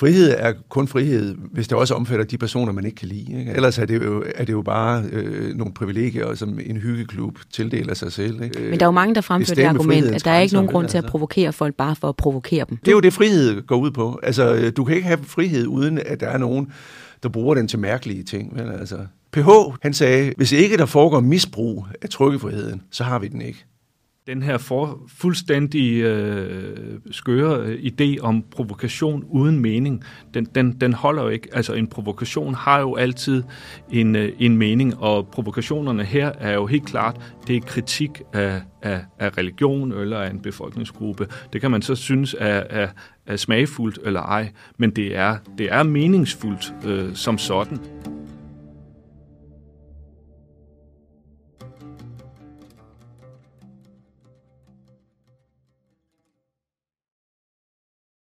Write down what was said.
Frihed er kun frihed, hvis det også omfatter de personer, man ikke kan lide. Ikke? Ellers er det jo, er det jo bare øh, nogle privilegier, som en hyggeklub tildeler sig selv. Ikke? Men der er jo mange, der fremfører det argument, at der er ikke nogen grund til at altså. provokere folk bare for at provokere dem. Det er jo det, frihed går ud på. Altså, øh, du kan ikke have frihed, uden at der er nogen, der bruger den til mærkelige ting. Vel? Altså, PH, han sagde, hvis ikke der foregår misbrug af trykkefriheden, så har vi den ikke den her for, fuldstændig øh, skøre øh, idé om provokation uden mening, den, den, den holder jo ikke. Altså en provokation har jo altid en, øh, en mening, og provokationerne her er jo helt klart, det er kritik af, af, af religion eller af en befolkningsgruppe. Det kan man så synes er, er, er smagfuldt eller ej, men det er, det er meningsfuldt øh, som sådan.